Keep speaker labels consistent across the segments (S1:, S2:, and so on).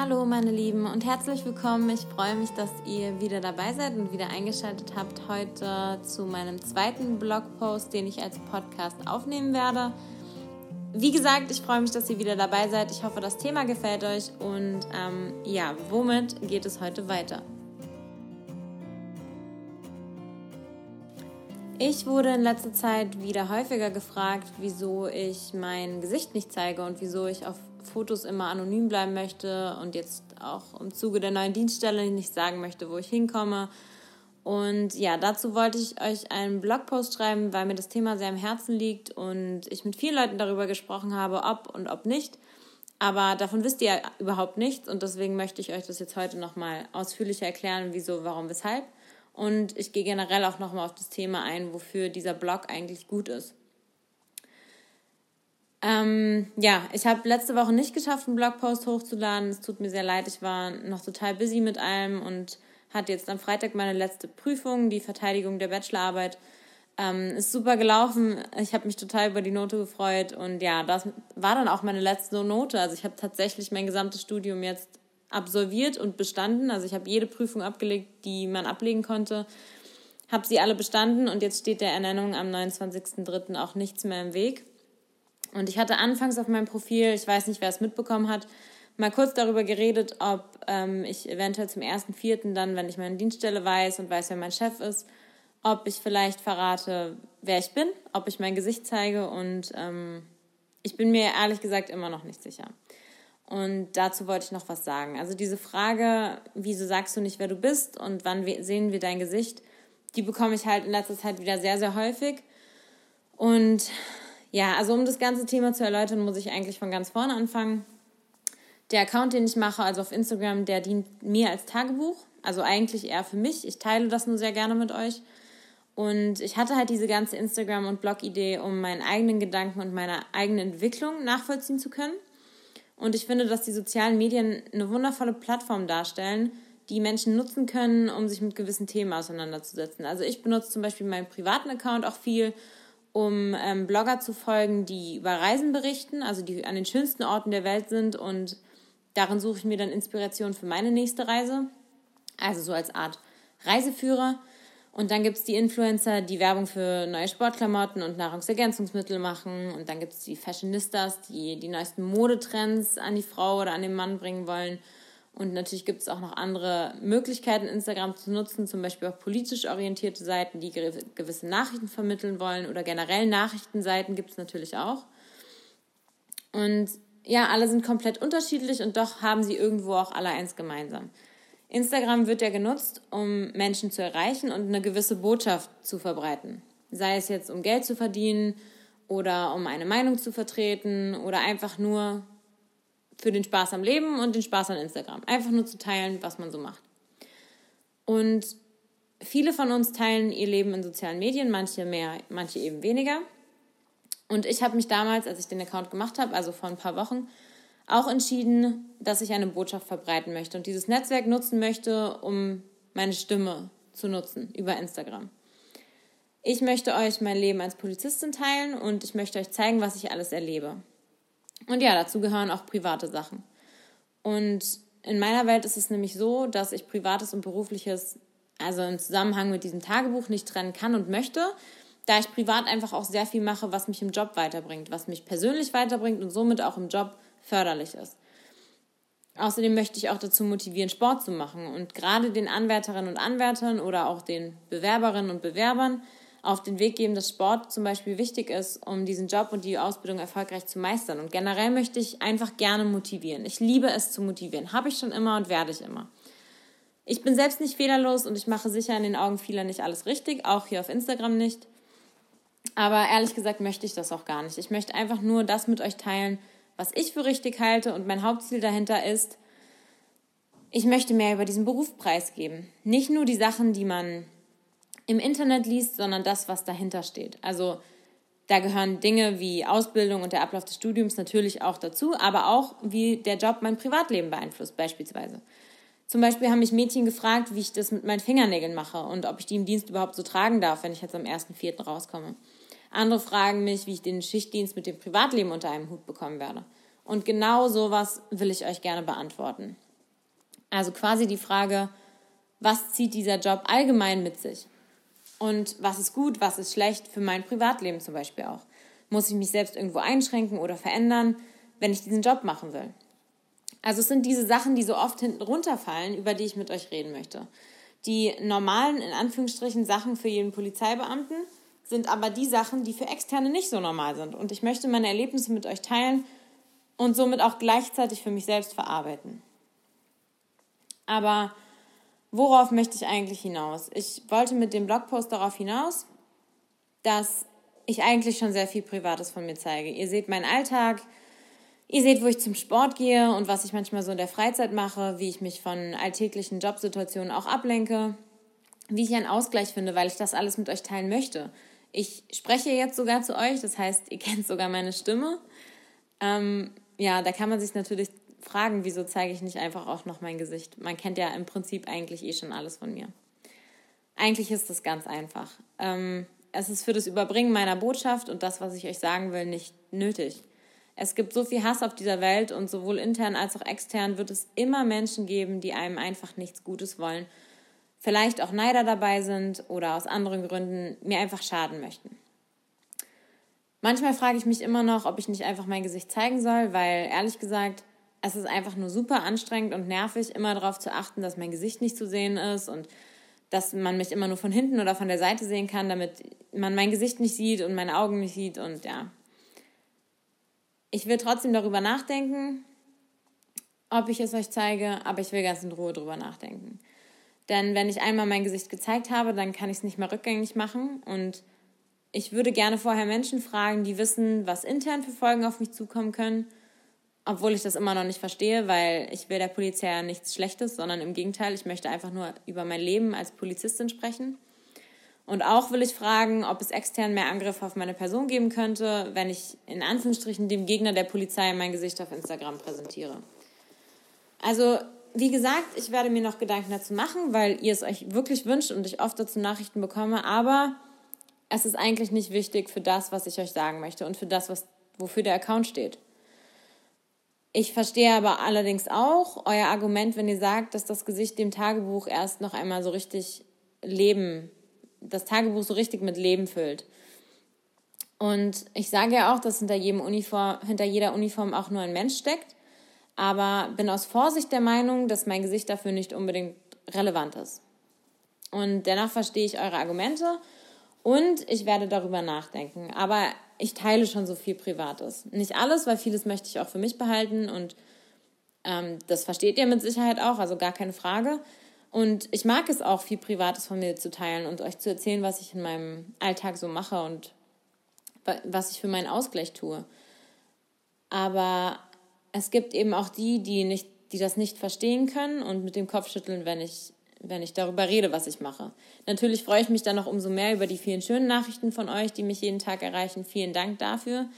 S1: Hallo meine Lieben und herzlich willkommen. Ich freue mich, dass ihr wieder dabei seid und wieder eingeschaltet habt heute zu meinem zweiten Blogpost, den ich als Podcast aufnehmen werde. Wie gesagt, ich freue mich, dass ihr wieder dabei seid. Ich hoffe, das Thema gefällt euch und ähm, ja, womit geht es heute weiter? Ich wurde in letzter Zeit wieder häufiger gefragt, wieso ich mein Gesicht nicht zeige und wieso ich auf Fotos immer anonym bleiben möchte und jetzt auch im Zuge der neuen Dienststelle nicht sagen möchte, wo ich hinkomme. Und ja, dazu wollte ich euch einen Blogpost schreiben, weil mir das Thema sehr am Herzen liegt und ich mit vielen Leuten darüber gesprochen habe, ob und ob nicht. Aber davon wisst ihr ja überhaupt nichts und deswegen möchte ich euch das jetzt heute nochmal ausführlicher erklären, wieso, warum, weshalb. Und ich gehe generell auch nochmal auf das Thema ein, wofür dieser Blog eigentlich gut ist. Ähm, ja, ich habe letzte Woche nicht geschafft, einen Blogpost hochzuladen. Es tut mir sehr leid, ich war noch total busy mit allem und hatte jetzt am Freitag meine letzte Prüfung, die Verteidigung der Bachelorarbeit. Ähm, ist super gelaufen. Ich habe mich total über die Note gefreut und ja, das war dann auch meine letzte Note. Also ich habe tatsächlich mein gesamtes Studium jetzt absolviert und bestanden. Also ich habe jede Prüfung abgelegt, die man ablegen konnte. Habe sie alle bestanden und jetzt steht der Ernennung am 29.03. auch nichts mehr im Weg. Und ich hatte anfangs auf meinem Profil, ich weiß nicht, wer es mitbekommen hat, mal kurz darüber geredet, ob ähm, ich eventuell zum 1.04. dann, wenn ich meine Dienststelle weiß und weiß, wer mein Chef ist, ob ich vielleicht verrate, wer ich bin, ob ich mein Gesicht zeige und ähm, ich bin mir ehrlich gesagt immer noch nicht sicher. Und dazu wollte ich noch was sagen. Also diese Frage, wieso sagst du nicht, wer du bist und wann sehen wir dein Gesicht, die bekomme ich halt in letzter Zeit wieder sehr, sehr häufig. Und ja, also um das ganze Thema zu erläutern, muss ich eigentlich von ganz vorne anfangen. Der Account, den ich mache, also auf Instagram, der dient mir als Tagebuch. Also eigentlich eher für mich. Ich teile das nur sehr gerne mit euch. Und ich hatte halt diese ganze Instagram- und Blog-Idee, um meinen eigenen Gedanken und meine eigene Entwicklung nachvollziehen zu können. Und ich finde, dass die sozialen Medien eine wundervolle Plattform darstellen, die Menschen nutzen können, um sich mit gewissen Themen auseinanderzusetzen. Also ich benutze zum Beispiel meinen privaten Account auch viel, um ähm, Blogger zu folgen, die über Reisen berichten, also die an den schönsten Orten der Welt sind und darin suche ich mir dann Inspiration für meine nächste Reise. Also so als Art Reiseführer. Und dann gibt es die Influencer, die Werbung für neue Sportklamotten und Nahrungsergänzungsmittel machen. Und dann gibt es die Fashionistas, die die neuesten Modetrends an die Frau oder an den Mann bringen wollen. Und natürlich gibt es auch noch andere Möglichkeiten, Instagram zu nutzen, zum Beispiel auch politisch orientierte Seiten, die gewisse Nachrichten vermitteln wollen oder generell Nachrichtenseiten gibt es natürlich auch. Und ja, alle sind komplett unterschiedlich und doch haben sie irgendwo auch alle eins gemeinsam. Instagram wird ja genutzt, um Menschen zu erreichen und eine gewisse Botschaft zu verbreiten. Sei es jetzt, um Geld zu verdienen oder um eine Meinung zu vertreten oder einfach nur für den Spaß am Leben und den Spaß an Instagram. Einfach nur zu teilen, was man so macht. Und viele von uns teilen ihr Leben in sozialen Medien, manche mehr, manche eben weniger. Und ich habe mich damals, als ich den Account gemacht habe, also vor ein paar Wochen, auch entschieden, dass ich eine Botschaft verbreiten möchte und dieses Netzwerk nutzen möchte, um meine Stimme zu nutzen über Instagram. Ich möchte euch mein Leben als Polizistin teilen und ich möchte euch zeigen, was ich alles erlebe. Und ja, dazu gehören auch private Sachen. Und in meiner Welt ist es nämlich so, dass ich privates und berufliches, also im Zusammenhang mit diesem Tagebuch nicht trennen kann und möchte, da ich privat einfach auch sehr viel mache, was mich im Job weiterbringt, was mich persönlich weiterbringt und somit auch im Job förderlich ist. Außerdem möchte ich auch dazu motivieren, Sport zu machen und gerade den Anwärterinnen und Anwärtern oder auch den Bewerberinnen und Bewerbern auf den Weg geben, dass Sport zum Beispiel wichtig ist, um diesen Job und die Ausbildung erfolgreich zu meistern. Und generell möchte ich einfach gerne motivieren. Ich liebe es zu motivieren. Habe ich schon immer und werde ich immer. Ich bin selbst nicht fehlerlos und ich mache sicher in den Augen vieler nicht alles richtig, auch hier auf Instagram nicht. Aber ehrlich gesagt möchte ich das auch gar nicht. Ich möchte einfach nur das mit euch teilen, was ich für richtig halte und mein Hauptziel dahinter ist, ich möchte mehr über diesen Beruf preisgeben. Nicht nur die Sachen, die man im Internet liest, sondern das, was dahinter steht. Also da gehören Dinge wie Ausbildung und der Ablauf des Studiums natürlich auch dazu, aber auch wie der Job mein Privatleben beeinflusst beispielsweise. Zum Beispiel haben mich Mädchen gefragt, wie ich das mit meinen Fingernägeln mache und ob ich die im Dienst überhaupt so tragen darf, wenn ich jetzt am 1.4. rauskomme. Andere fragen mich, wie ich den Schichtdienst mit dem Privatleben unter einem Hut bekommen werde. Und genau sowas will ich euch gerne beantworten. Also quasi die Frage, was zieht dieser Job allgemein mit sich? Und was ist gut, was ist schlecht für mein Privatleben zum Beispiel auch? Muss ich mich selbst irgendwo einschränken oder verändern, wenn ich diesen Job machen will? Also es sind diese Sachen, die so oft hinten runterfallen, über die ich mit euch reden möchte. Die normalen, in Anführungsstrichen, Sachen für jeden Polizeibeamten sind aber die Sachen, die für Externe nicht so normal sind. Und ich möchte meine Erlebnisse mit euch teilen und somit auch gleichzeitig für mich selbst verarbeiten. Aber worauf möchte ich eigentlich hinaus? Ich wollte mit dem Blogpost darauf hinaus, dass ich eigentlich schon sehr viel Privates von mir zeige. Ihr seht meinen Alltag, ihr seht, wo ich zum Sport gehe und was ich manchmal so in der Freizeit mache, wie ich mich von alltäglichen Jobsituationen auch ablenke, wie ich einen Ausgleich finde, weil ich das alles mit euch teilen möchte. Ich spreche jetzt sogar zu euch, das heißt, ihr kennt sogar meine Stimme. Ähm, ja, da kann man sich natürlich fragen, wieso zeige ich nicht einfach auch noch mein Gesicht? Man kennt ja im Prinzip eigentlich eh schon alles von mir. Eigentlich ist das ganz einfach. Ähm, es ist für das Überbringen meiner Botschaft und das, was ich euch sagen will, nicht nötig. Es gibt so viel Hass auf dieser Welt und sowohl intern als auch extern wird es immer Menschen geben, die einem einfach nichts Gutes wollen, vielleicht auch Neider dabei sind oder aus anderen Gründen mir einfach schaden möchten. Manchmal frage ich mich immer noch, ob ich nicht einfach mein Gesicht zeigen soll, weil ehrlich gesagt, es ist einfach nur super anstrengend und nervig, immer darauf zu achten, dass mein Gesicht nicht zu sehen ist und dass man mich immer nur von hinten oder von der Seite sehen kann, damit man mein Gesicht nicht sieht und meine Augen nicht sieht und ja. Ich will trotzdem darüber nachdenken, ob ich es euch zeige, aber ich will ganz in Ruhe darüber nachdenken. Denn wenn ich einmal mein Gesicht gezeigt habe, dann kann ich es nicht mehr rückgängig machen und ich würde gerne vorher Menschen fragen, die wissen, was intern für Folgen auf mich zukommen können obwohl ich das immer noch nicht verstehe, weil ich will der Polizei ja nichts Schlechtes, sondern im Gegenteil, ich möchte einfach nur über mein Leben als Polizistin sprechen. Und auch will ich fragen, ob es extern mehr Angriffe auf meine Person geben könnte, wenn ich in Anführungsstrichen dem Gegner der Polizei mein Gesicht auf Instagram präsentiere. Also, wie gesagt, ich werde mir noch Gedanken dazu machen, weil ihr es euch wirklich wünscht und ich oft dazu Nachrichten bekomme, aber es ist eigentlich nicht wichtig für das, was ich euch sagen möchte und für das, was, wofür der Account steht. Ich verstehe aber allerdings auch euer Argument, wenn ihr sagt, dass das Gesicht dem Tagebuch erst noch einmal so richtig Leben, das Tagebuch so richtig mit Leben füllt. Und ich sage ja auch, dass hinter, jedem Uniform, hinter jeder Uniform auch nur ein Mensch steckt, aber bin aus Vorsicht der Meinung, dass mein Gesicht dafür nicht unbedingt relevant ist. Und dennoch verstehe ich eure Argumente und ich werde darüber nachdenken. Aber ich teile schon so viel Privates. Nicht alles, weil vieles möchte ich auch für mich behalten und ähm, das versteht ihr mit Sicherheit auch, also gar keine Frage. Und ich mag es auch, viel Privates von mir zu teilen und euch zu erzählen, was ich in meinem Alltag so mache und was ich für meinen Ausgleich tue. Aber es gibt eben auch die, die, nicht, die das nicht verstehen können und mit dem Kopf schütteln, wenn ich wenn ich darüber rede, was ich mache. Natürlich freue ich mich dann noch umso mehr über die vielen schönen Nachrichten von euch, die mich jeden Tag erreichen. Vielen Dank dafür.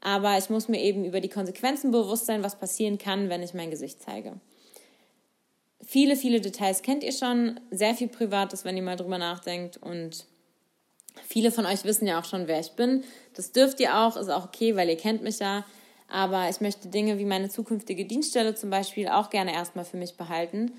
S1: Aber ich muss mir eben über die Konsequenzen bewusst sein, was passieren kann, wenn ich mein Gesicht zeige. Viele, viele Details kennt ihr schon, sehr viel Privates, wenn ihr mal drüber nachdenkt. Und viele von euch wissen ja auch schon, wer ich bin. Das dürft ihr auch, ist auch okay, weil ihr kennt mich ja. Aber ich möchte Dinge wie meine zukünftige Dienststelle zum Beispiel auch gerne erstmal für mich behalten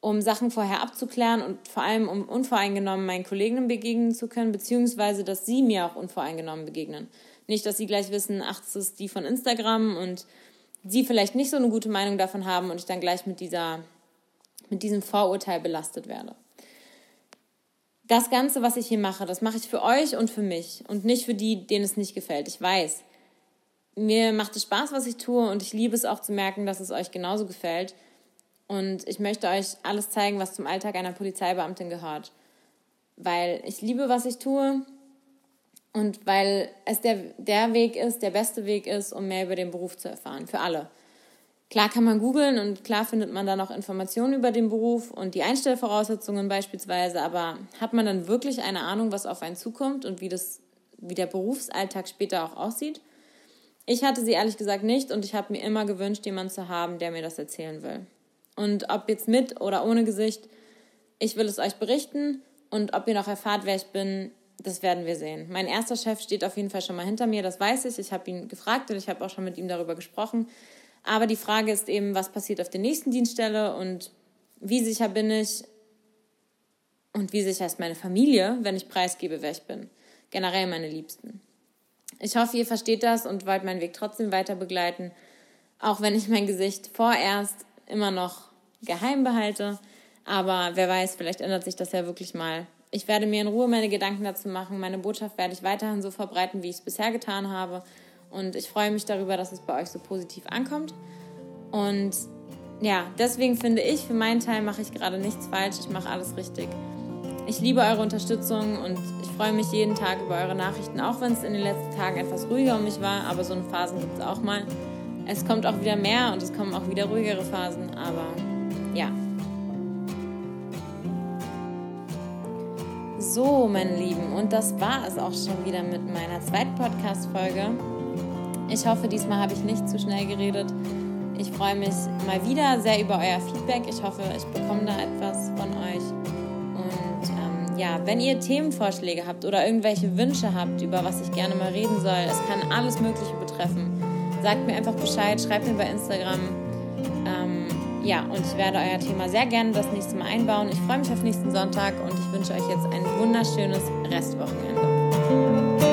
S1: um Sachen vorher abzuklären und vor allem um unvoreingenommen meinen Kolleginnen begegnen zu können, beziehungsweise dass sie mir auch unvoreingenommen begegnen. Nicht, dass sie gleich wissen, ach, das ist die von Instagram und sie vielleicht nicht so eine gute Meinung davon haben und ich dann gleich mit dieser, mit diesem Vorurteil belastet werde. Das Ganze, was ich hier mache, das mache ich für euch und für mich und nicht für die, denen es nicht gefällt. Ich weiß. Mir macht es Spaß, was ich tue und ich liebe es auch zu merken, dass es euch genauso gefällt. Und ich möchte euch alles zeigen, was zum Alltag einer Polizeibeamtin gehört. Weil ich liebe, was ich tue und weil es der, der Weg ist, der beste Weg ist, um mehr über den Beruf zu erfahren. Für alle. Klar kann man googeln und klar findet man dann auch Informationen über den Beruf und die Einstellvoraussetzungen beispielsweise, aber hat man dann wirklich eine Ahnung, was auf einen zukommt und wie, das, wie der Berufsalltag später auch aussieht? Ich hatte sie ehrlich gesagt nicht und ich habe mir immer gewünscht, jemanden zu haben, der mir das erzählen will. Und ob jetzt mit oder ohne Gesicht, ich will es euch berichten. Und ob ihr noch erfahrt, wer ich bin, das werden wir sehen. Mein erster Chef steht auf jeden Fall schon mal hinter mir, das weiß ich. Ich habe ihn gefragt und ich habe auch schon mit ihm darüber gesprochen. Aber die Frage ist eben, was passiert auf der nächsten Dienststelle und wie sicher bin ich und wie sicher ist meine Familie, wenn ich preisgebe, wer ich bin. Generell meine Liebsten. Ich hoffe, ihr versteht das und wollt meinen Weg trotzdem weiter begleiten, auch wenn ich mein Gesicht vorerst immer noch geheim behalte. Aber wer weiß, vielleicht ändert sich das ja wirklich mal. Ich werde mir in Ruhe meine Gedanken dazu machen. Meine Botschaft werde ich weiterhin so verbreiten, wie ich es bisher getan habe. Und ich freue mich darüber, dass es bei euch so positiv ankommt. Und ja, deswegen finde ich, für meinen Teil mache ich gerade nichts falsch. Ich mache alles richtig. Ich liebe eure Unterstützung und ich freue mich jeden Tag über eure Nachrichten, auch wenn es in den letzten Tagen etwas ruhiger um mich war. Aber so eine Phasen gibt es auch mal. Es kommt auch wieder mehr und es kommen auch wieder ruhigere Phasen. Aber So, meine Lieben, und das war es auch schon wieder mit meiner zweiten Podcast-Folge. Ich hoffe, diesmal habe ich nicht zu schnell geredet. Ich freue mich mal wieder sehr über euer Feedback. Ich hoffe, ich bekomme da etwas von euch. Und ähm, ja, wenn ihr Themenvorschläge habt oder irgendwelche Wünsche habt, über was ich gerne mal reden soll, es kann alles Mögliche betreffen. Sagt mir einfach Bescheid, schreibt mir bei Instagram. Ja, und ich werde euer Thema sehr gerne das nächste Mal einbauen. Ich freue mich auf nächsten Sonntag und ich wünsche euch jetzt ein wunderschönes Restwochenende.